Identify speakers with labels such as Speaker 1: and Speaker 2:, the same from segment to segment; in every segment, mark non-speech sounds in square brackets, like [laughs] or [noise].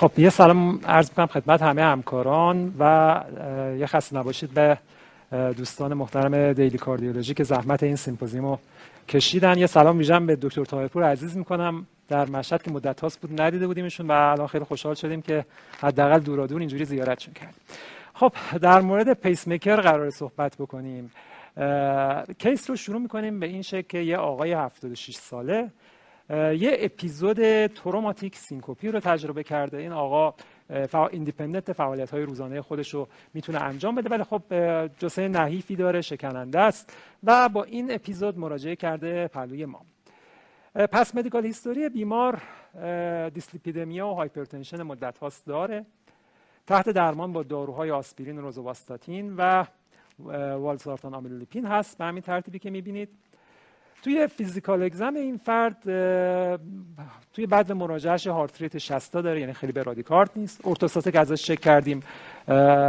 Speaker 1: خب یه سلام عرض می‌کنم خدمت همه همکاران و یه خسته نباشید به دوستان محترم Daily Cardiology که زحمت این symposium رو کشیدن. یه سلام ویژه به دکتر طاهرپور عزیز می‌کنم. در مشهد که مدت هاست بود ندیده بودیمشون و الان خیلی خوشحال شدیم که حداقل دورا دور اینجوری زیارتشون کردیم. خب در مورد پیس میکر قرار صحبت بکنیم. case رو شروع می‌کنیم به این شکل که یه آقای 76 ساله یه episode traumatic syncope ی رو تجربه کرده. این آقا فعال independent فعالیت های روزانه خودش رو می‌تونه انجام بده. ولی خب جسه نحیفی داره شکننده است و با این اپیزود مراجعه کرده پهلوی ما. پس medical history بیمار دیسلیپیدمیا و hypertension مدت هاست داره. تحت درمان با داروهای آسپرین و روزوواستاتین و valsartan amlodipine هست. به همین ترتیبی که می‌بینید. توی physical exam این فرد توی بعد مراجعهش heart rate 60 داره یعنی خیلی bradycard نیست. orthostatic ازش چک کردیم.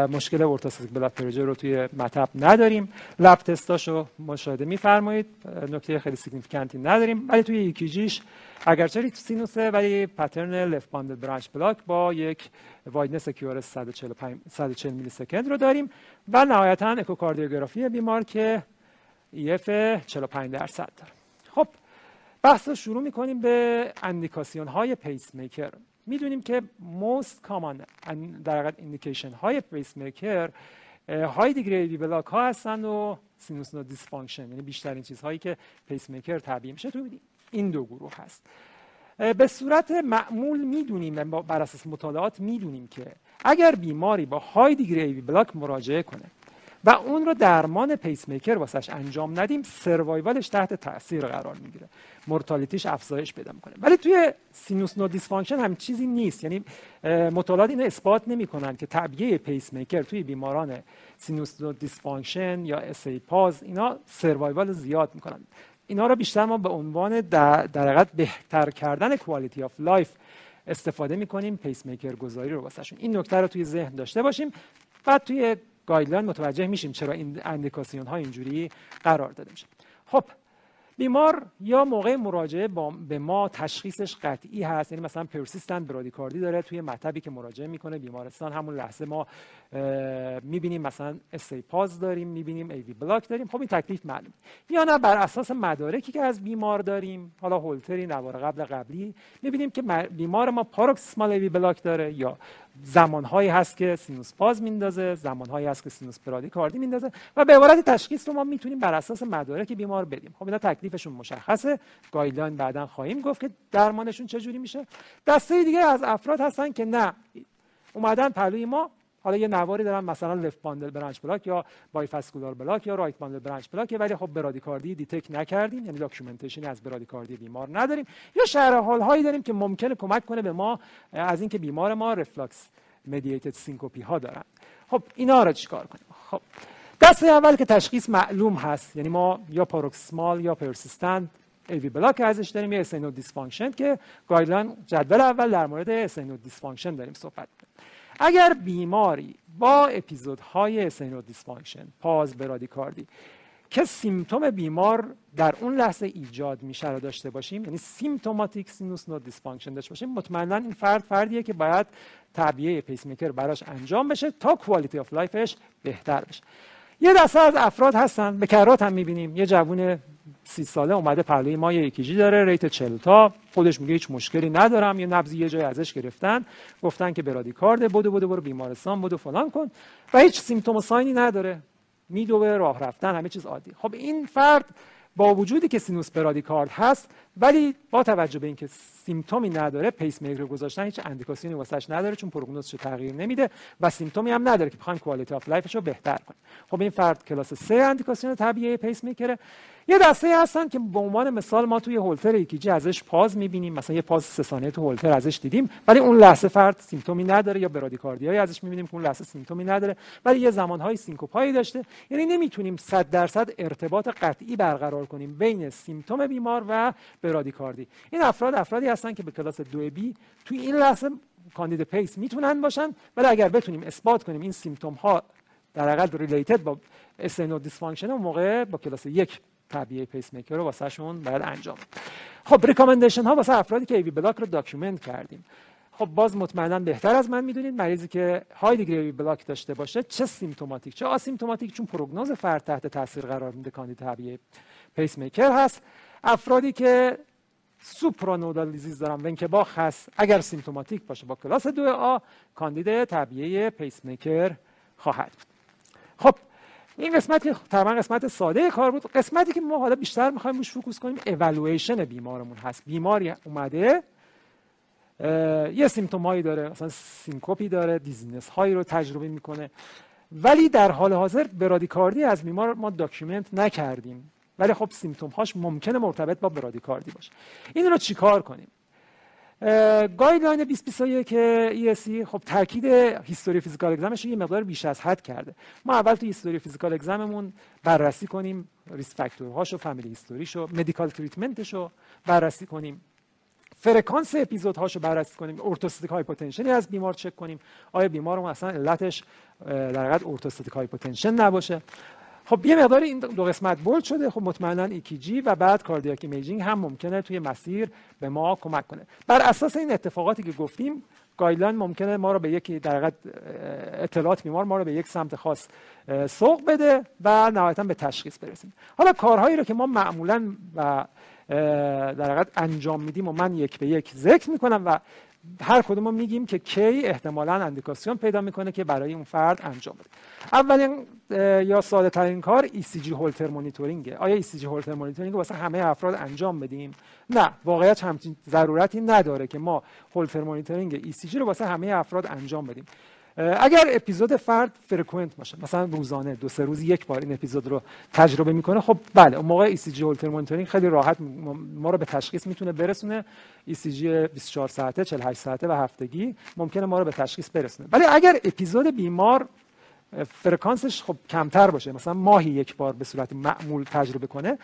Speaker 1: مشکل orthostatic blood pressure رو توی مطب نداریم. lab test اشو مشاهده میفرمایید. نکته خیلی significant ی نداریم. ولی توی ECG ش اگرچه rate sinus ه ولی pattern left bundle branch block با یک wideness QRS 145 140 millisecond رو داریم. و نهایتا اکوکاردیوگرافی بیمار که EF 45 درصد داره. خب بحث رو شروع می‌کنیم به اندیکاسیون های پیس میکر می‌دونیم که most common در حقیقت indication های pacemaker high degree block ها هستن و sinus node dysfunction یعنی بیشترین چیزهایی که پیس میکر طبیعی میشه تو این دو گروه هست. به صورت معمول می‌دونیم بر اساس مطالعات می‌دونیم که اگر بیماری با high degree بلاک مراجعه کنه و اون رو درمان پیس میکر واسش انجام ندیم. survival ش تحت تاثیر قرار می‌گیره. mortality ش افزایش پیدا می‌کنه. ولی توی sinus node dysfunction هم چیزی نیست. یعنی مطالعات اینو اثبات نمی‌کنن که تعبیه پیس میکر توی بیماران sinus node dysfunction یا ای pause اینا survival زیاد می‌کنن. اینا رو بیشتر ما به عنوان در, در بهتر کردن quality of life استفاده می‌کنیم. پیس میکر گذاری رو واسهشون. این نکته رو توی ذهن داشته باشیم. بعد توی guideline متوجه میشیم چرا این indication ها اینجوری قرار داده میشه. خب بیمار یا موقع مراجعه به ما تشخیصش قطعی هست. یعنی مثلا persistent برادیکاردی داره توی مطبی که مراجعه می‌کنه. بیمارستان همون لحظه ما می‌بینیم مثلا ایست pause داریم می‌بینیم AV block داریم. خب این تکلیف معلوم یا نه بر اساس مدارکی که از بیمار داریم حالا هولتری نوار قبل قبلی می‌بینیم که بیمار ما paroxysmal AV block داره یا زمانهایی هست که sinus pause میندازه زمانهایی هست که sinus برادیکاردی میندازه و به عبارت تشخیص رو ما می‌تونیم بر اساس مدارک بیمار بدیم. خب اینا تکلیفشون مشخصه. guideline بعدا خواهیم گفت که درمانشون چجوری میشه. دسته دیگه از افراد هستن که نه. اومدن پهلوی ما. حالا یه نواری دارن مثلا left bundle branch block یا bifascicular block یا right bundle branch block ولی خب برادیکاردی detect نکردیم یعنی documentation از برادیکاردی بیمار نداریم. یا شرح هایی داریم که ممکنه کمک کنه به ما از اینکه بیمار ما reflex mediated syncope ی ها دارن. خب اینا رو چیکار کنیم؟ خب دسته اول که تشخیص معلوم هست یعنی ما یا paroxysmal یا persistent AV block ازش داریم یا sinus node dysfunction که guideline جدول اول در مورد sinus node dysfunction داریم صحبت اگر بیماری با اپیزودهای sinus node dysfunction pause برادیکاردی که symptom بیمار در اون لحظه ایجاد میشه رو داشته باشیم یعنی symptomatic sinus node dysfunction داشته باشیم مطمئنا این فرد فردیه که باید تعبیه پیس میکر براش انجام بشه تا quality of life ش بهتر بشه. یه دسته از افراد هستن. به کرات هم می‌بینیم. یه جوون سی ساله اومده پهلوی ما یه ECG داره rate 40 تا. خودش میگه هیچ مشکلی ندارم. یه نبضی یه جای ازش گرفتن. گفتن که برادیکارد بدو بدو برو بیمارستان بدو فلان کن. و هیچ symptom و sign ی نداره. میدوه راه رفتن همه چیز عادی. خب این فرد با وجودی که sinus برادیکارد هست ولی با توجه به اینکه symptom ی نداره پیس میکر گذاشتن هیچ indication ی واسش نداره چون prognosis ش تغییر نمیده و symptom ی هم نداره که بخوایم quality of life ش رو بهتر کنیم. خب این فرد کلاس 3 indication تعبیه pacemaker ه. یه دسته هستن که به عنوان مثال ما توی Holter ECG ازش pause می‌بینیم. مثلا یه pause سه ثانیه تو هولتر ازش دیدیم ولی اون لحظه فرد symptom ی نداره یا برادیکاردیایی ازش می‌بینیم که اون لحظه symptom ی نداره ولی یه زمانهای syncope هایی داشته. یعنی نمی‌تونیم 100 درصد ارتباط قطعی برقرار کنیم بین symptom بیمار و برادیکاردی این افراد افرادی هستن که به کلاس 2 بی توی این لحظه کاندید pace می‌تونن باشن ولی اگر بتونیم اثبات کنیم این symptom ها در حقیقت related با sinus node dysfunction اون موقع با کلاس یک طبیعی پیس میکر رو واسهشون باید انجام. خب recommendation ها واسه افرادی که AV block رو document کردیم. خب باز مطمئنا بهتر از من می‌دونید مریضی که high degree block داشته باشه چه symptomatic چه asymptomatic چون prognosis فرد تحت تاثیر قرار میده کاندید طبیعی پیس میکر هست. افرادی که supranodal disease دارن Wenckebach هست اگر symptomatic باشه با کلاس دو a کاندید طبیعی پیس میکر خواهد بود. خب این قسمت که تقریبا قسمت ساده کار بود. قسمتی که ما حالا بیشتر می‌خوایم روش focus کنیم اولویشن بیمارمون هست. بیماری اومده یه symptom هایی داره مثلا syncope ی داره dizziness هایی رو تجربه می‌کنه. ولی در حال حاضر برادیکاردی از بیمار ما document نکردیم. ولی خب symptom هاش ممکنه مرتبط با برادیکاردی باشه. این رو چیکار کنیم؟ guideline 2021 که ESC خب تاکید history physical exam ش یه مقدار بیش از حد کرده. ما اول تو history physical exam مون بررسی کنیم risk factor هاشو family history شو medical treatment شو بررسی کنیم. فرکانس اپیزودهاشو بررسی کنیم. orthostatic hypotension ی از بیمار چک کنیم. آیا بیمارمون اصلا علتش در حقیقت orthostatic hypotension نباشه؟ خب یه مقدار این دو قسمت bold شده. خب مطمئنا ECG و بعد cardiac imaging هم ممکنه توی مسیر به ما کمک کنه. بر اساس این اتفاقاتی که گفتیم guideline ممکنه ما رو به یک در اطلاعات بیمار ما رو به یک سمت خاص سوق بده و نهایتا به تشخیص برسیم. حالا کارهایی رو که ما معمولا و در انجام میدیم و من یک به یک ذکر می‌کنم و هر کدوم ما میگیم که کی احتمالا indication پیدا می‌کنه که برای اون فرد انجام بده. اولین یا ساده ترین کار ECG Holter monitoring ه آیا ECG Holter monitoring واسه همه افراد انجام بدیم؟ نه. واقعیت همچین ضرورتی نداره که ما Holter monitoring ECG رو واسه همه افراد انجام بدیم. اگر اپیزود فرد frequent باشه مثلا روزانه دو سه روز یک بار این اپیزود رو تجربه می‌کنه خب بله اون موقع ECG Holter monitoring خیلی راحت ما رو به تشخیص می‌تونه برسونه. ECG 24 ساعته 48 ساعته و هفتگی ممکنه ما رو به تشخیص برسونه. ولی اگر اپیزود بیمار فرکانسش خب کمتر باشه مثلا ماهی یک بار به صورت معمول تجربه کنه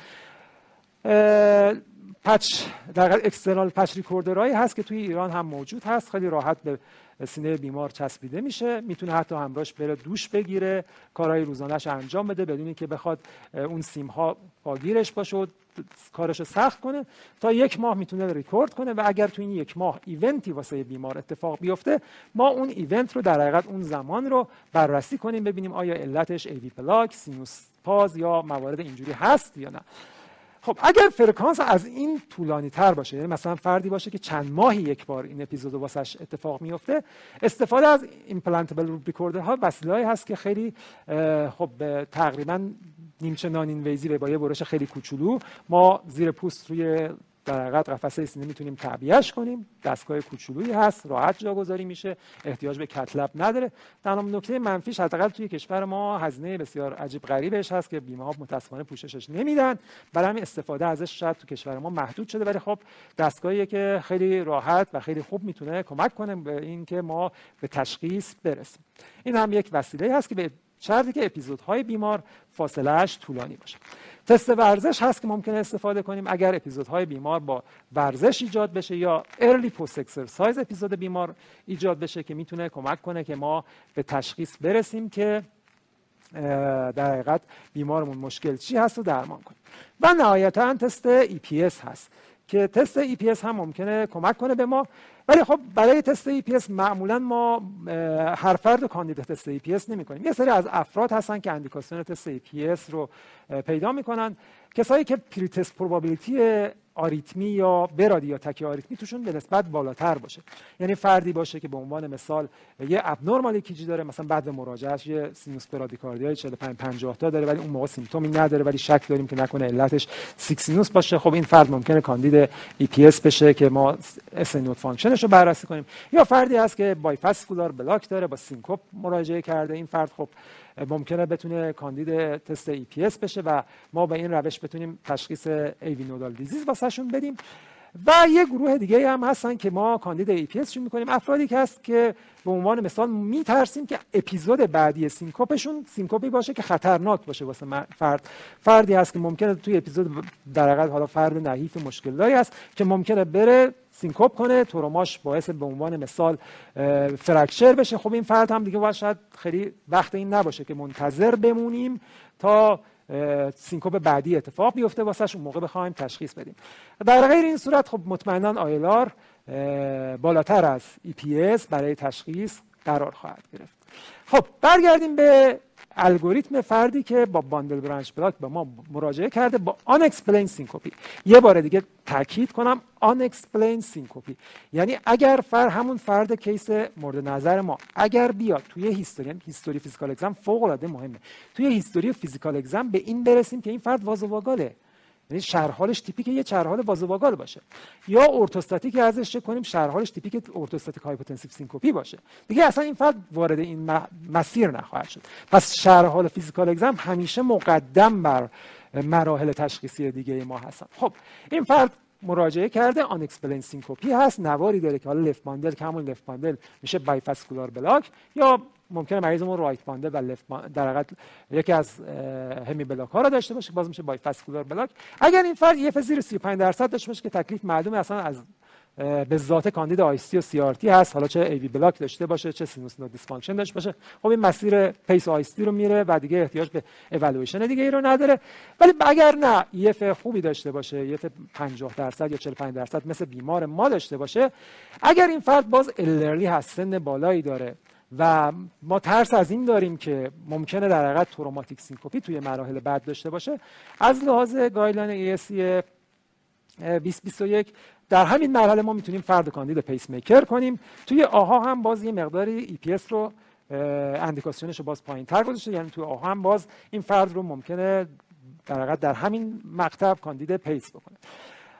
Speaker 1: patch در external patch recorder هایی هست که توی ایران هم موجود هست خیلی راحت به سینه بیمار چسبیده میشه می‌تونه حتی همراهش بره دوش بگیره کارهای روزانهش انجام بده بدون اینکه بخواد اون سیم ها پاگیرش باشه و کارش سخت کنه. تا یک ماه می‌تونه ریکورد کنه و اگر تو این یک ماه event ی واسه بیمار اتفاق بیفته ما اون event رو در حقیقت اون زمان رو بررسی کنیم ببینیم آیا علتش AV block sinus pause یا موارد اینجوری هست یا نه. خب اگر فرکانس از این طولانی تر باشه یعنی مثلا فردی باشه که چند ماهی یک بار این اپیزود واسش اتفاق میفته استفاده از implantable recorder ها وسیله‌ای هست که خیلی خب تقریبا نیمچه noninvasive ی با یه برش خیلی کوچولو ما زیر پوست روی در حقیقت قفسه سینه می‌تونیم تعبیهش کنیم. دستگاه کوچولویی هست راحت جاگذاری میشه احتیاج به cath lab نداره. تنها نکته منفیش حداقل توی کشور ما هزینه بسیار عجیب غریبش هست که بیمه ها متاسفانه پوششش نمیدن. برای همین استفاده ازش شاید تو کشور ما محدود شده ولی خب دستگاهی که خیلی راحت و خیلی خوب می‌تونه کمک کنه به اینکه ما به تشخیص برسیم. این هم یک وسیله هست که به شرطی که اپیزودهای بیمار فاصلهش طولانی باشه. تست ورزش هست که ممکنه استفاده کنیم. اگر اپیزودهای بیمار با ورزش ایجاد بشه یا ارلی پست اکسرسایز اپیزود بیمار ایجاد بشه که می‌تونه کمک کنه که ما به تشخیص برسیم که در حقیقت بیمارمون مشکل چی هست و درمان کنیم. و نهایتا test EPS هست. که test EPS هم ممکنه کمک کنه به ما. ولی خب برای test EPS معمولا ما هر فرد candid test EPS نمی کنیم یه سری از افراد هستن که اندیکاسیون test EPS رو پیدا می‌کنن. کسایی که pretest probability آریتمی یا brady یا tachyarrhythmia توشون به نسبت بالاتر باشه. یعنی فردی باشه که به عنوان مثال یه abnormal ECG ای داره مثلا بعد مراجعهش یه سینوس برادیکاردیای 45 50 تا داره ولی اون موقع symptom ی نداره ولی شک داریم که نکنه علتش sick sinus باشه. خب این فرد ممکنه کاندید EPS بشه که ما sinus node function ش رو بررسی کنیم. یا فردی هست که bifascicular block داره با سینکوپ مراجعه کرده. این فرد خب ممکنه بتونه کاندید تست EPS بشه و ما به این روش بتونیم تشخیص AV nodal disease واسهشون بدیم. و یه گروه دیگه هم هستن که ما کاندید EPS می‌کنیم. افرادی که هست که به عنوان مثال میترسیم که اپیزود بعدی سینکوپشون سینکوپی باشه که خطرناک باشه واسه فرد. فردی هست که ممکنه توی اپیزود در حالا فرد نحیف مشکل داری هست که ممکنه بره سینکوپ کنه تروماش باعث به عنوان مثال fracture بشه. خب این فرد هم دیگه باید شاید خیلی وقت این نباشه که منتظر بمونیم تا سینکوپ بعدی اتفاق بیفته. واسه اون موقع بخوایم تشخیص بدیم. در غیر این صورت خب مطمئنا ILR بالاتر از EPS برای تشخیص قرار خواهد گرفت. خب برگردیم به الگوریتم فردی که با bundle branch block به ما مراجعه کرده با unexplained سینکوپی یه بار دیگه تاکید کنم unexplained سینکوپی یعنی اگر فر همون فرد case مورد نظر ما اگر بیاد توی history history physical exam فوق العاده مهمه. توی history physical exam به این برسیم که این فرد vasovagal ه یعنی شرحالش typic یه شرحال vasovagal باشه. یا orthostatic ازش چک کنیم شرحالش typic orthostatic hypotensive سینکوپی باشه. دیگه اصلا این فرد وارد این مسیر نخواهد شد. پس شرحال physical exam همیشه مقدم بر مراحل تشخیصی دیگه ما هستن. خب این فرد مراجعه کرده unexplained سینکوپی هست نواری داره که حالا left bundle که همون left bundle میشه bifascicular block یا ممکنه مریضمون right bundle و left در حقیقت یکی از همی block ها رو داشته باشه باز میشه bifascicular block. اگر این فرد یه زیر 35 درصد داشته باشه که تکلیف معلومه اصلا از به ذات کاندید ICD و CRT هست حالا چه AV block داشته باشه چه sinus node dysfunction داشته باشه خب این مسیر pace ICD رو میره و دیگه احتیاج به اولویشن دیگه ای رو نداره. ولی اگر نه EF خوبی داشته باشه EF 50 درصد یا 45 درصد مثل بیمار ما داشته باشه اگر این فرد باز الرلی هست سن بالایی داره و ما ترس از این داریم که ممکنه در حقیقت traumatic سینکوپی توی مراحل بعد داشته باشه. از لحاظ guideline ESC 2021 در همین مرحله ما می‌تونیم فرد کاندید پیس میکر کنیم. توی AHA هم باز یه مقداری اس رو اندیکاسیونش رو باز پایین تر گذاشته. یعنی توی AHA هم باز این فرد رو ممکنه در در همین مقطع کاندید pace بکنه.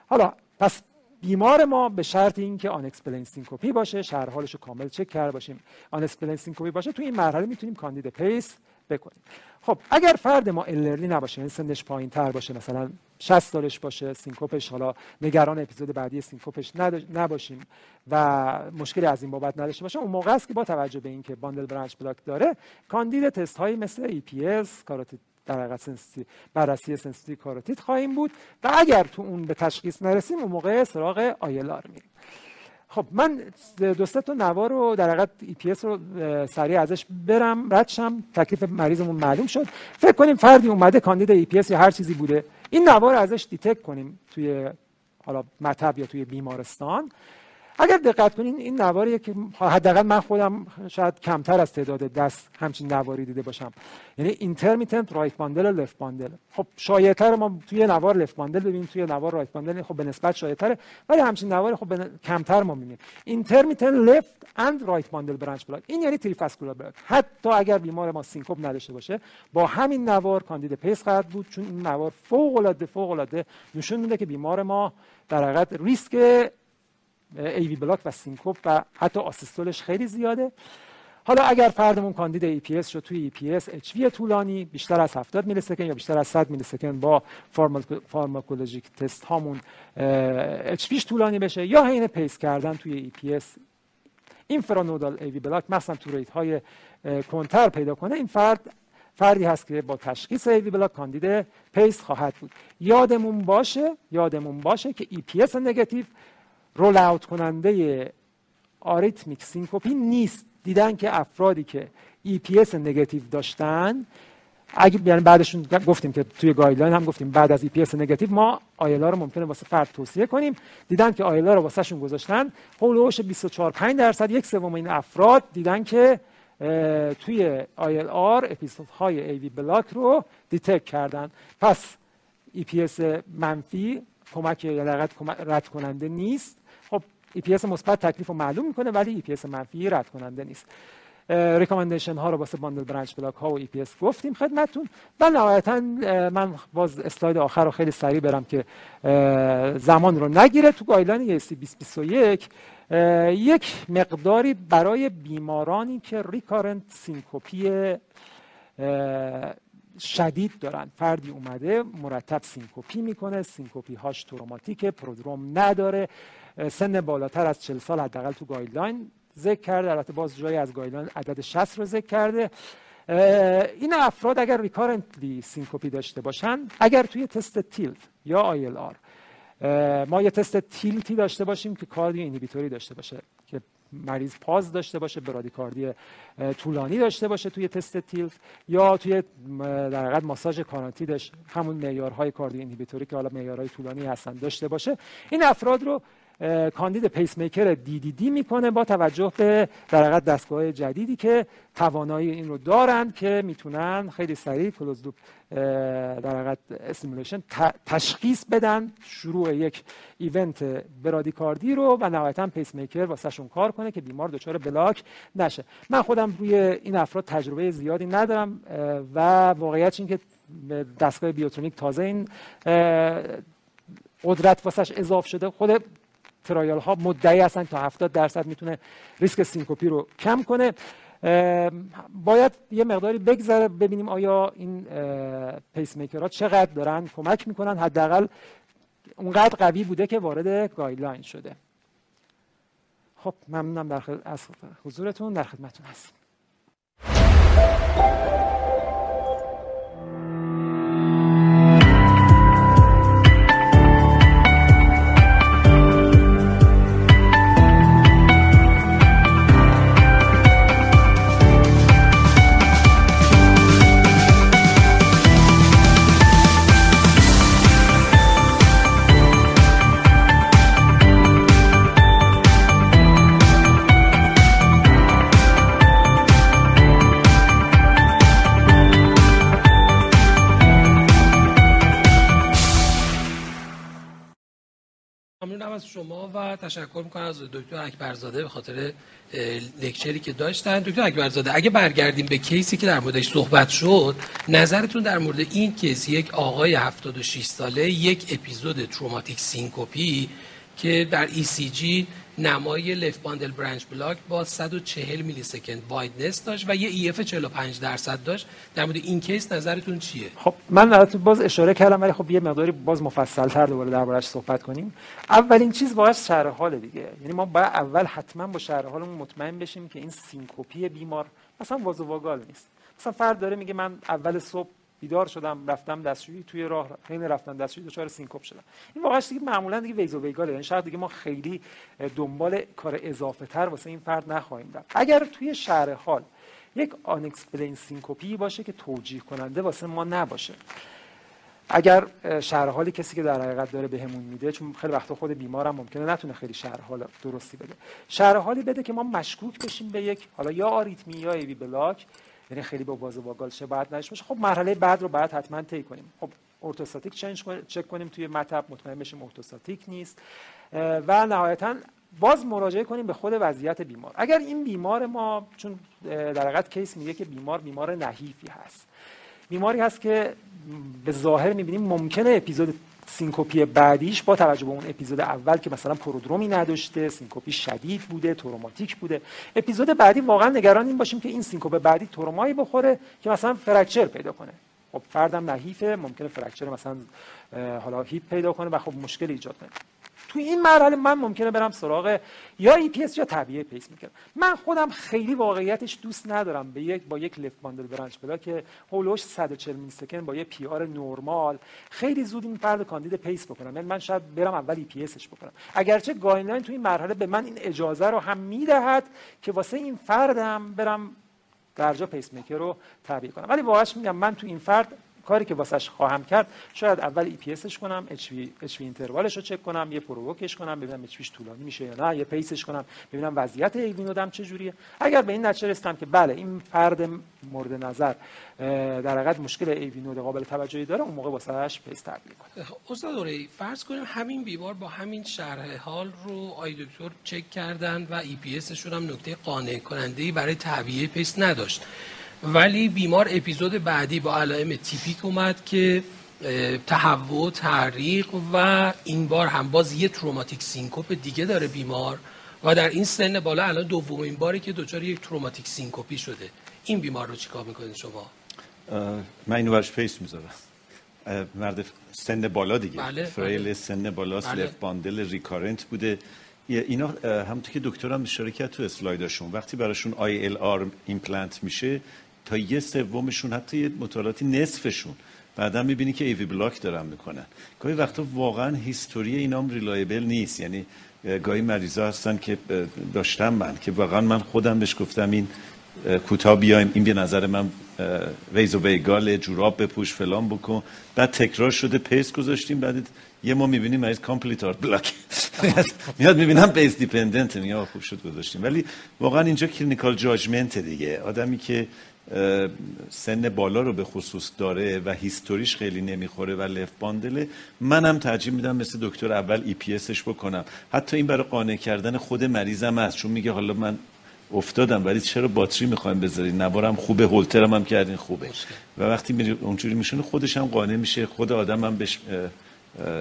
Speaker 1: حالا پس بیمار ما به شرط اینکه unexplained سینکوپی باشه شرح حالش رو کامل چک کرده باشیم unexplained سینکوپی باشه توی این مرحله می‌تونیم کاندید pace بکنیم. خب اگر فرد ما الرلی نباشه یعنی سنش پایین تر باشه مثلا 60 سالش باشه سینکوپش حالا نگران اپیزود بعدی سینکوپش نباشیم و مشکلی از این بابت نداشته باشه اون موقع است که با توجه به اینکه bundle branch block داره کاندید تست هایی مثل EPS carotid در حقیقت بررسی sensitivity carotid خواهیم بود. و اگر تو اون به تشخیص نرسیم اون موقع سراغ ILR میریم. خب من دو سه تا نوار رو در حقیقت EPS رو سریع ازش برم رد شم. تکلیف مریضمون معلوم شد. فکر کنیم فردی اومده کاندید EPS یا هر چیزی بوده. این نوار رو ازش detect کنیم توی حالا مطب یا توی بیمارستان. اگر دقت کنین این نواریه که حداقل من خودم شاید کمتر از تعداد دست همچین نواری دیده باشم. یعنی intermittent right bundle و left bundle خب شایعتر ما توی نوار left bundle ببینیم توی نوار right bundle خب به نسبت شایعتره ولی همچین نواری خب کمتر ما می‌بینیم. intermittent left and right bundle branch block این یعنی trifascicular block حتی اگر بیمار ما سینکوپ نداشته باشه با همین نوار کاندید pace خواهد بود چون این نوار فوق العاده فوق العاده نشون میده که بیمار ما در حقیقت ریسک AV block و سینکوپ و حتی asystole ش خیلی زیاده. حالا اگر فردمون کاندید EPS شد توی EPS HV طولانی بیشتر از 70 millisecond یا بیشتر از 100 millisecond با pharmacologic تست هامون H طولانی بشه یا حین pace کردن توی EPS infranodal AV block مثلا تو rate های کمتر پیدا کنه این فرد فردی هست که با تشخیص AV block کاندید pace خواهد بود. یادمون باشه یادمون باشه که EPS negative rule out کننده arrhythmic syncope نیست. دیدن که افرادی که EPS negative داشتن اگه یعنی بعدشون گفتیم که توی guideline هم گفتیم بعد از EPS negative ما ILR رو ممکنه واسه فرد توصیه کنیم. دیدن که ILR رو واسه شون گذاشتن حول و حوش 24 5 درصد یک سوم این افراد دیدن که توی ILR episode های AV block رو detect کردن. پس EPS منفی کمک رد کننده نیست. EPS مثبت تکلیف رو معلوم می‌کنه ولی EPS منفی رد کننده نیست. recommendation ها رو واسه bundle branch block ها و EPS گفتیم خدمتتون. و نهایتا من باز اسلاید آخر رو خیلی سریع برم که زمان رو نگیره. تو guideline ESC 2021 یک مقداری برای بیمارانی که recurrent syncope شدید دارن. فردی اومده مرتب syncope می‌کنه syncope هاش traumatic prodrome نداره. سن بالاتر از 40 سال حداقل تو guideline ذکر کرده. البته باز جایی از guideline عدد 60 رو ذکر کرده. این افراد اگر recurrently syncope داشته باشن اگر توی تست tilt یا ILR ما یه تست tilt ی داشته باشیم که cardioinhibitory داشته باشه که مریض pause داشته باشه bradycardia طولانی داشته باشه توی تست tilt یا توی در حقیقت ماساژ کارانتیدش همون معیارهای cardioinhibitory که حالا معیارهای طولانی هستن داشته باشه. این افراد رو کاندید pacemaker DDD می‌کنه با توجه به در دستگاه جدیدی که توانایی این رو دارند که می‌تونن خیلی سریع closed loop در حقیقت stimulation تشخیص بدن. شروع یک event bradycardia رو و نهایتا پیس میکر واسهشون کار کنه که بیمار دچار block نشه. من خودم روی این افراد تجربه زیادی ندارم و واقعیت این که دستگاه Biotronik تازه این قدرت واسش اضاف شده. خود trial ها مدعی هستن تا 70 درصد می‌تونه ریسک syncope رو کم کنه. باید یه مقداری بگذره ببینیم آیا این pace ها چقدر دارن کمک می‌کنن. حداقل اونقدر قوی بوده که وارد guideline شده. خب ممنونم در از حضورتون در خدمتتون هستیم
Speaker 2: تشکر می‌کنم از دکتر اکبرزاده به خاطر lecture ی که داشتن. دکتر اکبرزاده اگه برگردیم به case ی که در موردش صحبت شد نظرتون در مورد این case یک آقای 76 ساله یک episode traumatic syncope که در ECG نمای left bundle branch block با 140 millisecond wideness داشت و یه EF 45 درصد داشت. در مورد این case نظرتون چیه؟
Speaker 1: خب من البته باز اشاره کردم ولی خب یه مقداری باز مفصل تر دوباره دربارش صحبت کنیم. اولین چیز باید شرح حال دیگه. یعنی ما باید اول حتما با شرح حالمون مطمئن بشیم که این syncope بیمار مثلا vasovagal نیست. مثلا فرد داره میگه من اول صبح بیدار شدم رفتم دستشویی توی راه حین رفتن دستشویی دچار syncope شدم. این واقعا دیگه معمولا دیگه vasovagal ه یعنی شاید دیگه ما خیلی دنبال کار اضافه تر واسه این فرد نخواهیم رفت. اگر توی شرح حال یک unexplained syncope باشه که توجیه کننده واسه ما نباشه. اگر شهر حالی کسی که در حقیقت داره بهمون میده چون خیلی وقتا خود بیمارم ممکنه نتونه خیلی شهر حال درستی بده. شهر حالی بده که ما مشکوک بشیم به یک حالا یا آریتمی یا ایوی بلاک یعنی خیلی با باز و گال بعد نشه باشه. خب مرحله بعد رو بعد حتما طی کنیم. خب ارتوستاتیک چنج چک کنیم توی مطب مطمئن بشیم ارتوستاتیک نیست. و نهایتا باز مراجعه کنیم به خود وضعیت بیمار. اگر این بیمار ما چون در حقیقت کیس میگه که بیمار بیمار نحیفی هست. بیماری هست که به ظاهر می‌بینیم ممکنه episode syncope بعدیش با توجه به اون اپیزود اول که مثلا prodrome ی نداشته syncope شدید بوده traumatic بوده. اپیزود بعدی واقعا نگران این باشیم که این syncope بعدی ترومایی بخوره که مثلا fracture پیدا کنه. خب فردم نحیفه ممکنه fracture مثلا حالا hip پیدا کنه و خب مشکل ایجاد کنه تو این مرحله من ممکنه برم سراغ یا EP یا طبیعه پیس می‌کرد من خودم خیلی واقعیتش دوست ندارم به یک با یک left bundle branch block که حول و حوش 140 millisecond با یه PR normal خیلی زود این فرد کاندید pace بکنم. یعنی من شاید برم اول EPS ش بکنم. اگرچه guideline تو این مرحله به من این اجازه رو هم می‌دهد که واسه این فردم برم درجا پیس میکر رو تعبیه کنم. ولی واقعا میگم من تو این فرد کاری که واسش خواهم کرد شاید اول EPS ش کنم HV H interval ش رو چک کنم یه provoke ش کنم ببینم H طولانی میشه یا نه یه pace ش کنم ببینم وضعیت AV node م چه جوریه. اگر به این نتیجه رسیدم که بله این فرد مورد نظر در حقیقت مشکل AV node قابل توجهی داره اون موقع واسش pace تعبیه کنم
Speaker 2: استاد دوره فرض کنیم همین بیمار با همین شرح حال رو آقای دکتر چک کردن و EPS شون هم نکته قانع کننده برای تعبیه pace نداشت. ولی بیمار اپیزود بعدی با علائم typical اومد که تهوع تعریق و این بار هم باز یه traumatic syncope دیگه داره بیمار و در این سن بالا الان دومین باری که دچار یک traumatic syncope شده. این بیمار رو چیکار می‌کنید شما؟
Speaker 3: من اینو براش pace می‌ذارم. مرد سن بالا دیگه.
Speaker 2: بله،
Speaker 3: frail
Speaker 2: بله.
Speaker 3: سن بالا
Speaker 2: بله.
Speaker 3: left bundle recurrent بوده. اینا همونطور که دکترم اشاره کرد تو اسلایدشون وقتی براشون ILR implant میشه تا یه سومشون حتی مطالعاتی نصفشون. بعدا می‌بینی که AV block دارن می‌کنن. گاهی وقتا واقعا history اینام reliable نیست. یعنی گاهی مریضا هستن که داشتم من که واقعا من خودم بهش گفتم این کوتاه بیایم این به نظر من vasovagal جوراب بپوش فلان بکن. بعد تکرار شده pace گذاشتیم. بعد یه ما می‌بینیم مریض complete heart block. [laughs] میاد می‌بینم pace dependent. میاد خوب شد گذاشتیم. ولی واقعا اینجا clinical judgment دیگه. آدمی که سن بالا رو به خصوص داره و history ش خیلی نمی‌خوره و left bundle ه منم ترجیح میدم مثل دکتر اول EPS ش بکنم. حتی این برای قانع کردن خود مریضم هست چون میگه حالا من افتادم ولی چرا باتری می‌خوایم بذارید نوارم خوبه هولترم هم کردین خوبه. و وقتی میری اونجوری میشونه خودش هم قانع میشه خود آدم هم بهش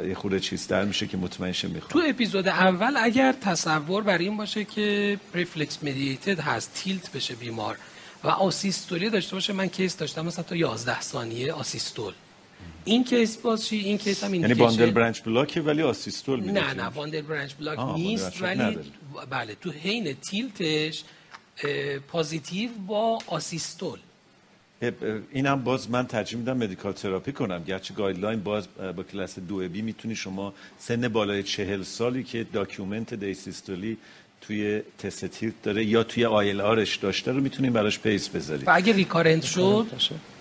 Speaker 3: یه خورده چیز در میشه که مطمئن شه می‌خواد.
Speaker 2: تو اپیزود اول اگر تصور بر این باشه که reflex mediated هست tilt بشه بیمار و asystole ی داشته باشه من case داشتم مثلا تا 11 ثانیه asystole. این case باز چی؟ این case هم
Speaker 3: یعنی باندل برانچ بلاک ولی asystole
Speaker 2: میده نه نه باندل برانچ بلاک نیست ولی بله تو حین tilt ش positive با asystole.
Speaker 3: این هم باز من ترجیح میدم medical therapy کنم. گرچه guideline باز با کلاس دو B می‌تونی شما سن بالای چهل سالی که documented asystole ی توی tilt test داره یا توی ILR ش داشته رو می‌تونیم براش pace بذاریم.
Speaker 2: و اگه recurrent شد؟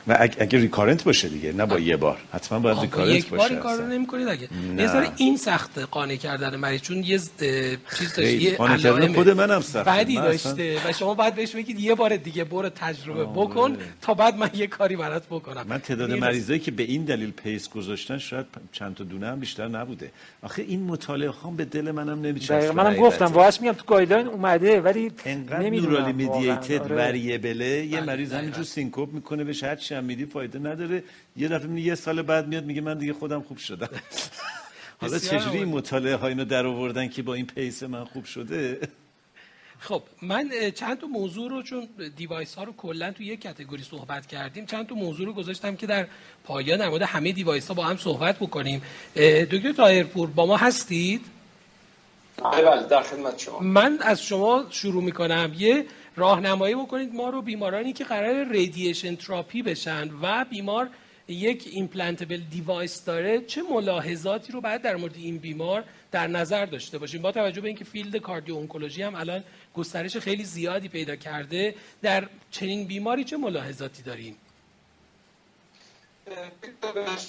Speaker 3: و اگه, اگه recurrent باشه دیگه نه با یه بار. حتما باید recurrent باشه یک
Speaker 2: بار این کارو نمی‌کنید اگه یه این سخت قانع کردن مریض چون یه چیز داشته یه
Speaker 3: علائم خود منم سخت
Speaker 2: بعدی داشته و شما باید بهش بگید یه بار دیگه برو تجربه بکن تا بعد من یه کاری برات بکنم.
Speaker 3: من تعداد مریضایی که به این دلیل pace گذاشتن شاید چند تا دونه هم بیشتر نبوده. آخه این مطالعه خام به دل منم نمیچسبه.
Speaker 1: منم گفتم واش میگم تو guideline اومده ولی
Speaker 3: نمی‌دونم mediated variable ه یه مریض همینجور syncope می‌کنه بهش هر چی هم میدی فایده نداره. یه دفعه یه سال بعد میاد میگه من دیگه خودم خوب شدم. [laughs] حالا چجوری این مطالعه ها اینو در آوردن که با این pace من خوب شده؟
Speaker 2: خب من چند تا موضوع رو چون device ها رو کلا تو یک category صحبت کردیم چند تا موضوع رو گذاشتم که در پایان در مورد همه device ها با هم صحبت بکنیم. دکتر تایرپور با ما هستید؟
Speaker 4: بله, بله، در خدمت شما.
Speaker 2: من از شما شروع می‌کنم. یه راهنمایی بکنید ما رو بیمارانی که قرار radiation therapy بشن و بیمار یک implantable device داره چه ملاحظاتی رو باید در مورد این بیمار در نظر داشته باشیم؟ با توجه به اینکه field cardio-oncology هم الان گسترش خیلی زیادی پیدا کرده در چنین بیماری چه ملاحظاتی داریم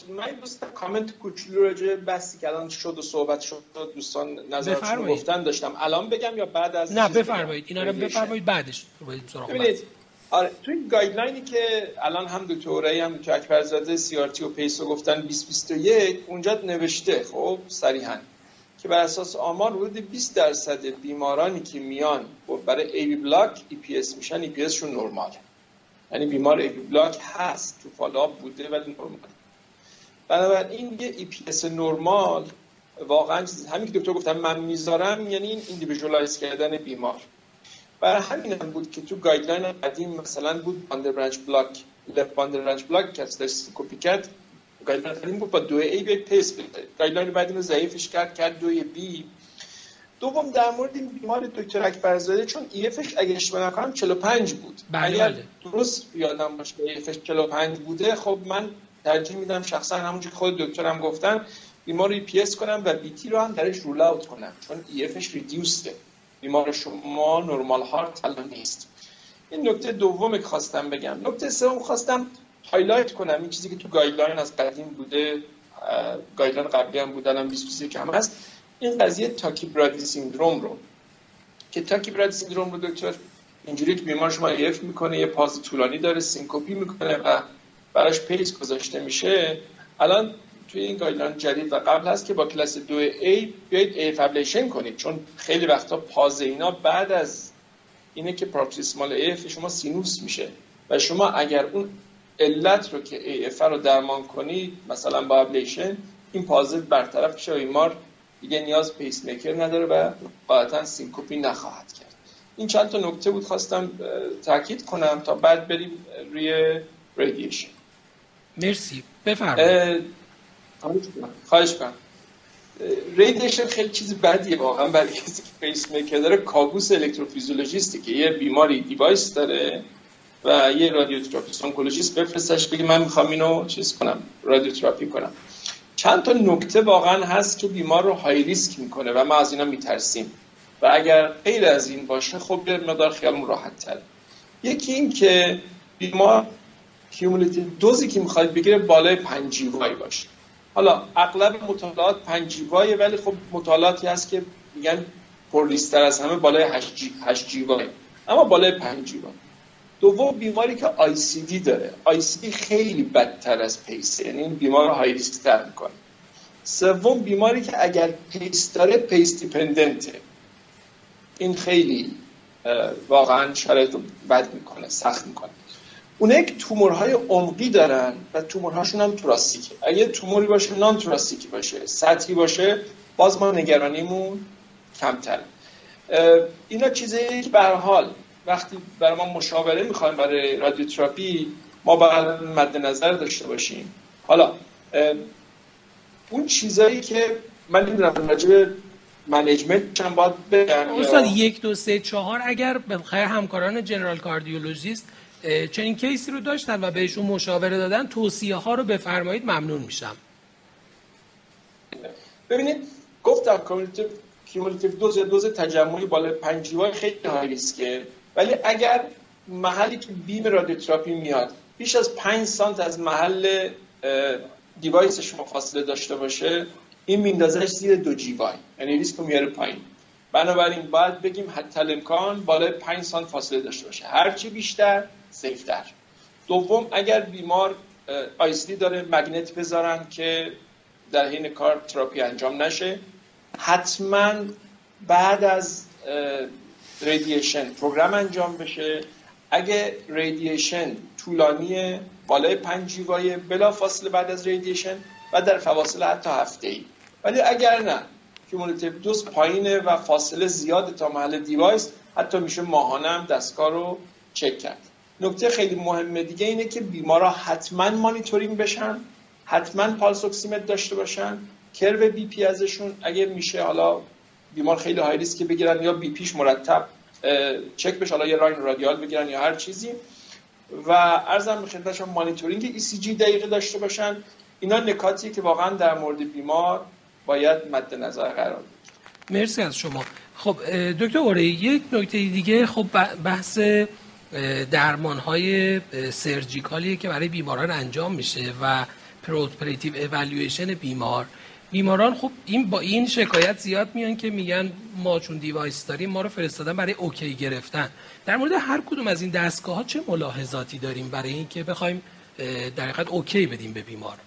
Speaker 4: من دوست کامنت کوچولو راجع بحثی که الان شد و صحبت شد دوستان نظرشون گفتن داشتم. الان بگم یا بعد از
Speaker 2: نه بفرمایید. اینا رو بفرمایید بعدش
Speaker 4: ببینید آره تو این گایدلاینی که الان هم دکتر هم دکتر اکبرزاده سی آر تی و پیسو گفتن 2021 اونجا نوشته خب صریحا که بر اساس آمار حدود 20 درصد بیمارانی که میان برای ای بی بلاک ای پی اس میشن ای پی اس شون نرماله یعنی بیمار ای بلاک هست تو فالاب بوده ولی نرمال بنابراین یه ای پی اس نرمال واقعا همین که دکتر گفتم من می‌ذارم یعنی این ایندیویژوالایز کردن بیمار. برای همین هم بود که تو گایدلاین قدیم مثلا بود باندر برانچ بلاک لفت باندر برانچ بلاک که از کپی کرد. گایدلاین قدیم بود با دو ای به پیس بده گایدلاین بعد اینو ضعیفش کرد کرد دو بی دوم در مورد این بیمار دکتر اکبرزاده چون EF ش اگه اشتباه نکنم 45 بود.
Speaker 2: بله اگر بله.
Speaker 4: درست یادم باشه EF ش 45 بوده خب من ترجیح میدم شخصا همونجوری که خود دکترم گفتن بیمار رو EPS کنم و VT رو هم درش rule out کنم چون EF ش reduced ه بیمار شما normal heart الان نیست. این نکته دوم که خواستم بگم. نکته سوم خواستم highlight کنم. این چیزی که تو guideline از قدیم بوده guideline قبلی هم بودن هم 21 هم هست. این قضیه tachy-brady syndrome رو که tachy-brady syndrome رو دکتر اینجوری که بیمار شما AF می‌کنه یه pause طولانی داره syncope ی می‌کنه و براش pace گذاشته میشه. الان توی این guideline جدید و قبل هست که با کلاس 2 A بیاید AF ablation کنید چون خیلی وقتا pause اینا بعد از اینه که paroxysmal AF شما sinus میشه. و شما اگر اون علت رو که AF رو درمان کنید مثلا با ablation این pause برطرف میشه و بیمار دیگه نیاز پیس میکر نداره و قاعدتا syncope ی نخواهد کرد. این چند تا نکته بود خواستم تاکید کنم تا بعد بریم روی radiation
Speaker 2: مرسی. بفرمایید.
Speaker 4: خواهش کنم radiation خیلی چیز بدیه واقعا برای کسی که پیس میکر داره. کابوس الکتروفیزیولوژیستی که یه بیماری device داره و یه رادیوتراپیست oncologist بفرستش بگه من می‌خوام اینو چیز کنم رادیوتراپی کنم. چند تا نکته واقعا هست که بیمار رو high risk می‌کنه و ما از اینا میترسیم. و اگر غیر از این باشه خب به مقدار خیالمون راحت تر یکی این که بیمار cumulative دوزی که می‌خواید بگیره بالای 5 جیوای باشه. حالا اغلب مطالعات 5 جیوای ولی خب مطالعاتی هست که میگن پرلیستر از همه بالای 8 جی 8 جیوای اما بالای 5 جیوای دوم بیماری که آی سی دی داره. آی سی دی خیلی بدتر از پیس یعنی این بیمار رو های ریسک می‌کنه. سوم بیماری که اگر پیس داره پیس دیپندنته این خیلی واقعا شرایط رو بد می‌کنه سخت می‌کنه. اون یک تومورهای عمقی دارن و تومورهاشون هم تراستیکه اگه توموری باشه نان تراستیکی باشه. سطحی باشه باز ما نگرانیمون کمتر اینا چیزی که به حال وقتی برای ما مشاوره می‌خوایم برای رادیوتراپی ما باید مد نظر داشته باشیم. حالا اون چیزایی که من نمی‌دونم راجع management هم باید بگم
Speaker 2: استاد یک دو سه چهار اگر خیر همکاران general cardiologist چنین case ی رو داشتن و بهشون مشاوره دادن توصیه ها رو بفرمایید ممنون میشم.
Speaker 4: ببینید گفتم cumulative dose دوز تجمعی بالا 5 خیلی high risk ه ولی اگر محلی که beam رادیوتراپی میاد بیش از 5 سانت از محل device شما فاصله داشته باشه این میندازش زیر دو جیوای یعنی ریسک میاره پایین. بنابراین باید بگیم حتی الامکان بالای 5 سانت فاصله داشته باشه. هرچی بیشتر safe تر. دوم اگر بیمار ICD داره magnet بذارن که در حین کار تراپی انجام نشه حتما بعد از radiation program انجام بشه. اگه radiation طولانی بالای پنج جیوای بلافاصله بعد از radiation و در فواصل حتی هفته ای ولی اگر نه cumulative dose پایینه و فاصله زیاد تا محل device حتی میشه ماهانه هم دستگاه رو چک کرد. نکته خیلی مهم دیگه اینه که بیمارا حتما مانیتورینگ بشن حتما pulse oximetry داشته باشن کرو BP ازشون اگه میشه حالا بیمار خیلی high که بگیرن یا BP ش مرتب چک بشه حالا یه line radial بگیرن یا هر چیزی. و عرضم به خدمتشون مانیتورینگ ECG دقیقه داشته باشن. اینا نکاتی که واقعا در مورد بیمار باید مد نظر قرار بگیره
Speaker 2: مرسی از شما. خب دکتر اوره یک نکته دیگه خب بحث درمان های surgical یه که برای بیماران انجام میشه و preoperative evaluation بیمار. بیماران خب این با این شکایت زیاد میان که میگن ما چون device داریم ما رو فرستادن برای OK گرفتن. در مورد هر کدوم از این دستگاه ها چه ملاحظاتی داریم برای اینکه بخوایم در حقیقت OK بدیم به بیمار؟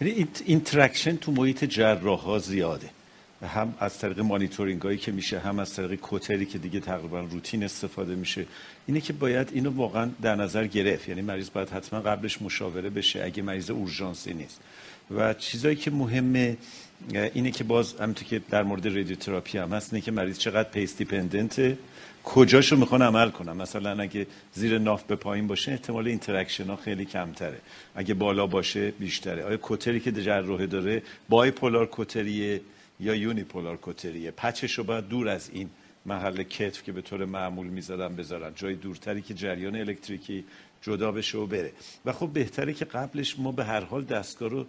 Speaker 3: یعنی interaction تو محیط جراح ها زیاده. هم از طریق مانیتورینگ هایی که میشه هم از طریق cautery که دیگه تقریبا روتین استفاده میشه. اینه که باید اینو واقعا در نظر گرفت. یعنی مریض باید حتما قبلش مشاوره بشه اگه مریض اورژانسی نیست. و چیزایی که مهمه اینه که باز همونطور که در مورد رادیوتراپی هم هست اینه که مریض چقدر pace dependent ه کجاشو می‌خوان عمل کنن مثلا اگه زیر ناف به پایین باشه احتمال interaction ها خیلی کمتره. اگه بالا باشه بیشتره. آیا cautery که جراحه داره bipolar cautery ه یا unipolar cautery ه؟ patch ش رو باید دور از این محل کتف که به طور معمول می‌ذارن بذارن. جای دورتری که جریان الکتریکی جدا بشه و بره. و خب بهتره که قبلش ما به هر حال دستگاه رو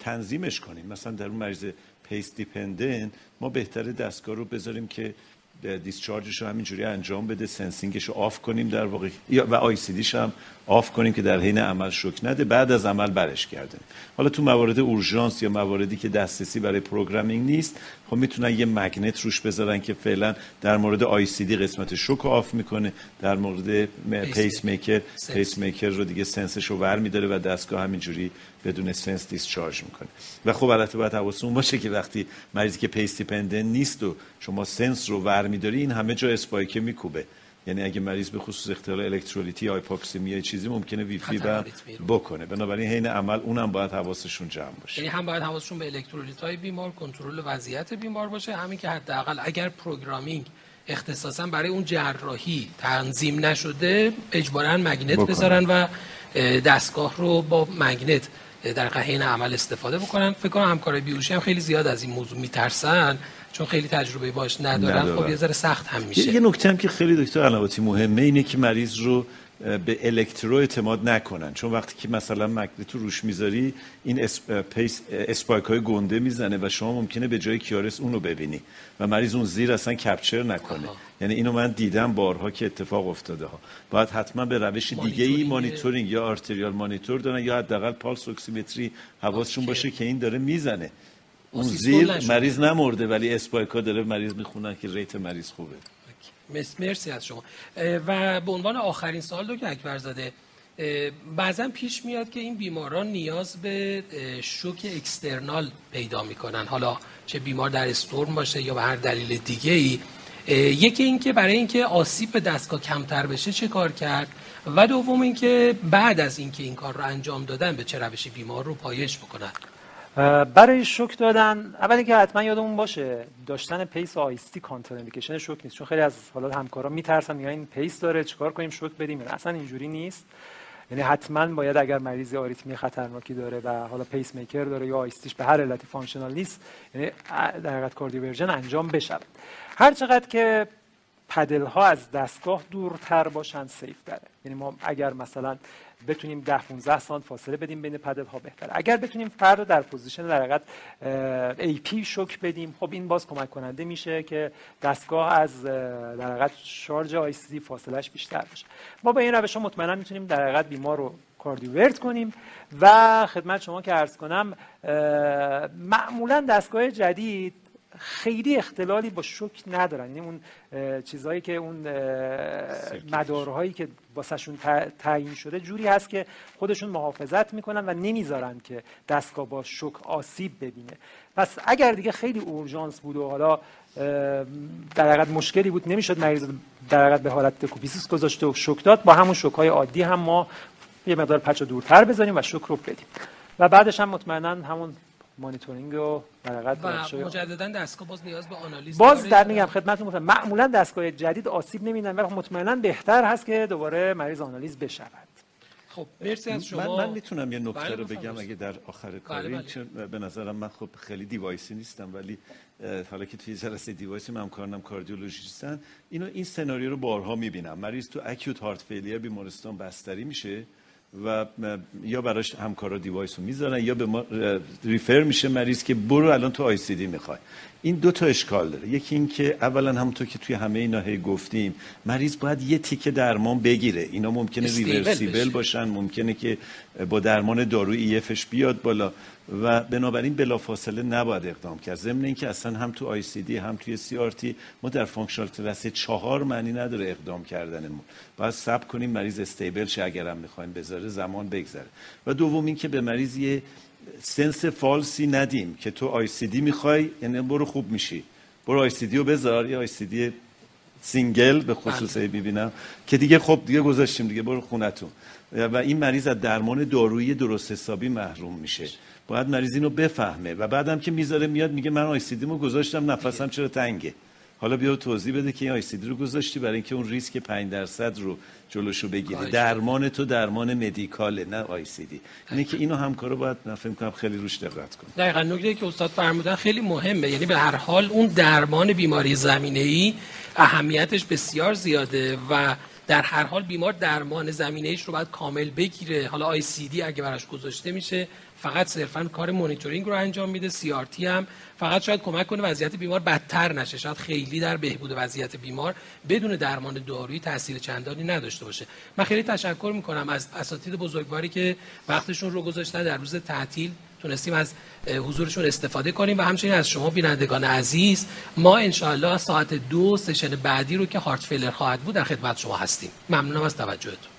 Speaker 3: تنظیمش کنیم. مثلا در اون مریض pace dependent ما بهتره دستگاه رو بذاریم که discharge ش رو همینجوری انجام بده sensing ش رو off کنیم در واقع و آی سی هم آف کنیم که در حین عمل شوک نده بعد از عمل برش گردونن حالا تو موارد اورژانس یا مواردی که دسترسی برای programming نیست خب می‌تونن یه magnet روش بذارن که فعلا در مورد ICD قسمت شوک off می‌کنه در مورد pacemaker pacemaker رو دیگه sense ش رو ور میداره و دستگاه همینجوری بدون sense discharge می‌کنه. و خب البته باید حواستون باشه که وقتی مریضی که pace dependent نیست و شما sense رو ور میداری این همه جا spike ه میکوبه. یعنی اگه مریض به خصوص اختلال الکترولیتی یا چیزی ممکنه VT بکنه. بنابراین حین عمل اونم باید حواسشون جمع باشه.
Speaker 2: یعنی هم باید حواسشون به الکترولیت های بیمار کنترل وضعیت بیمار باشه. همین که حداقل اگر پروگرامینگ اختصاصا برای اون جراحی تنظیم نشده اجبارا مگنت بذارن و دستگاه رو با مگنت در حین عمل استفاده بکنن. فکر کنم همکارای بیوشی هم خیلی زیاد از این موضوع میترسن چون خیلی تجربه باش ندارن, ندارن. خب یه ذره سخت هم میشه.
Speaker 3: یه نکته هم که خیلی دکتر علواتی مهمه اینه که مریض رو به الکترو اعتماد نکنن. چون وقتی که مثلا magnet رو روش می‌ذاری این spike های گنده می‌زنه و شما ممکنه به جای QRS اونو ببینی و مریض اون زیر اصلا capture نکنه. یعنی اینو من دیدم بارها که اتفاق افتاده ها. باید حتما به روش دیگه ای مانیتورینگ یا arterial monitor دارن یا حداقل pulse oximetry حواسشون باشه که این داره می‌زنه. اون زیر مریض نمرده ولی spike ا داره مریض می‌خونن که rate مریض خوبه.
Speaker 2: مرسی از شما. و به عنوان آخرین سال دو که اکبر زاده بعضا پیش میاد که این بیماران نیاز به شوک اکسترنال پیدا می‌کنن. حالا چه بیمار در استورم باشه یا به هر دلیل دیگه ای یکی اینکه برای اینکه آسیب به دستگاه کمتر بشه چه کار کرد؟ و دوم اینکه بعد از اینکه این کار رو انجام دادن به چه روشی بیمار رو پایش بکنن؟
Speaker 1: برای شوک دادن اولی که حتما یادمون باشه داشتن pace ICD contraindication شوک نیست. چون خیلی از حالا همکارا میترسن میگن این pace داره چیکار کنیم؟ شوک بدیم. اصلا اینجوری نیست. یعنی حتما باید اگر مریضی آریتمی خطرناکی داره و حالا پیس میکر داره یا ICD ش به هر علتی functional نیست یعنی در حقیقت cardioversion انجام بشه. هر چقدر که paddle ها از دستگاه دورتر باشن safe تره. یعنی ما اگر مثلا بتونیم 10 15 سانت فاصله بدیم بین paddle ها بهتره اگر بتونیم فرد در position در حقیقت ای پی شوک بدیم خب این باز کمک کننده میشه که دستگاه از در حقیقت شارژ آی سی فاصلهش بیشتر بشه ما با این روش ها مطمئنا می‌تونیم در حقیقت بیمار رو کاردیورت کنیم و خدمت شما که عرض کنم معمولا دستگاه جدید خیلی اختلالی با شوک ندارن. یعنی اون چیزهایی که اون مدارهایی که واسهشون تعیین شده جوری هست که خودشون محافظت می‌کنن و نمی‌ذارن که دستگاه با شوک آسیب ببینه. پس اگر دیگه خیلی اورژانس بود و حالا در حقیقت مشکلی بود نمی‌شد مریض در حقیقت به حالت کوپیسیس گذاشته و شوک داد. با همون شوک های عادی هم ما یه مقدار patch دورتر بزنیم و شوک رو بدیم. و بعدش هم مطمئنا همون مانیتورینگ و
Speaker 2: و مجددا دستگاه باز نیاز به آنالیز
Speaker 1: باز در میگم خدمتتون گفتم معمولا دستگاه جدید آسیب نمیدن ولی مطمئنا بهتر هست که دوباره مریض آنالیز بشود.
Speaker 2: خب مرسی از
Speaker 3: شما. من, من می‌تونم یه نکته بله رو بگم اگه در آخر بله، کاری بله. چون به نظرم من خب خیلی device ی نیستم ولی حالا که توی جلسه device ی من کارنم cardiologist ن اینو این سناریو رو بارها می‌بینم. مریض تو acute heart failure بیمارستان بستری میشه؟ و یا براش همکارا device رو می‌ذارن یا به ما refer میشه مریض که برو الان تو ICD می‌خوای. این دو تا اشکال داره. یکی این که اولا همونطور که توی همه اینا هی گفتیم مریض باید یه تیکه درمان بگیره. اینا ممکنه reversible باشن ممکنه که با درمان دارویی EF ش بیاد بالا. و بنابراین بلافاصله نباید اقدام کرد. ضمن اینکه اصلا هم تو ICD هم توی CRT ما در functional class چهار معنی نداره اقدام کردنمون. باید صبر کنیم مریض stable شه اگرم می‌خواین بذاره زمان بگذره و دوم اینکه به مریض یه sense false ی ندیم که تو ICD می‌خوای یعنی برو خوب میشی. برو ICD رو بذار یا ICD single به خصوص ببینم بله. که دیگه خب دیگه گذاشتیم دیگه برو خونتون. و این مریض از درمان دارویی درست حسابی محروم میشه. باید مریض اینو بفهمه. و بعدم که می‌ذاره میاد میگه من ICD مو گذاشتم نفسم چرا تنگه. حالا بیا توضیح بده که این ICD رو گذاشتی برای اینکه اون ریسک 5 درصد رو جلوشو بگیری. درمان تو درمان medical ه نه ICD. اینه که اینو همکارا باید فکر کنم خیلی روش دقت کنن.
Speaker 2: دقیقاً نکته که استاد فرمودن خیلی مهمه. یعنی به هر حال اون درمان بیماری زمینه ای اهمیتش بسیار زیاده و در هر حال بیمار درمان زمینه ایش رو باید کامل بگیره. حالا ICD اگه براش گذاشته میشه فقط صرفا کار مونیتورینگ رو انجام میده CRT هم. فقط شاید کمک کنه وضعیت بیمار بدتر نشه. شاید خیلی در بهبود وضعیت بیمار بدون درمان دارویی تاثیر چندانی نداشته باشه. من خیلی تشکر می‌کنم از اساتید بزرگواری که وقتشون رو گذاشتن. در روز تعطیل تونستیم از حضورشون استفاده کنیم و همچنین از شما بینندگان عزیز ما انشاءالله ساعت دو سشن بعدی رو که هارت فیلر خواهد بود در خدمت شما هستیم. ممنونم از توجهتون.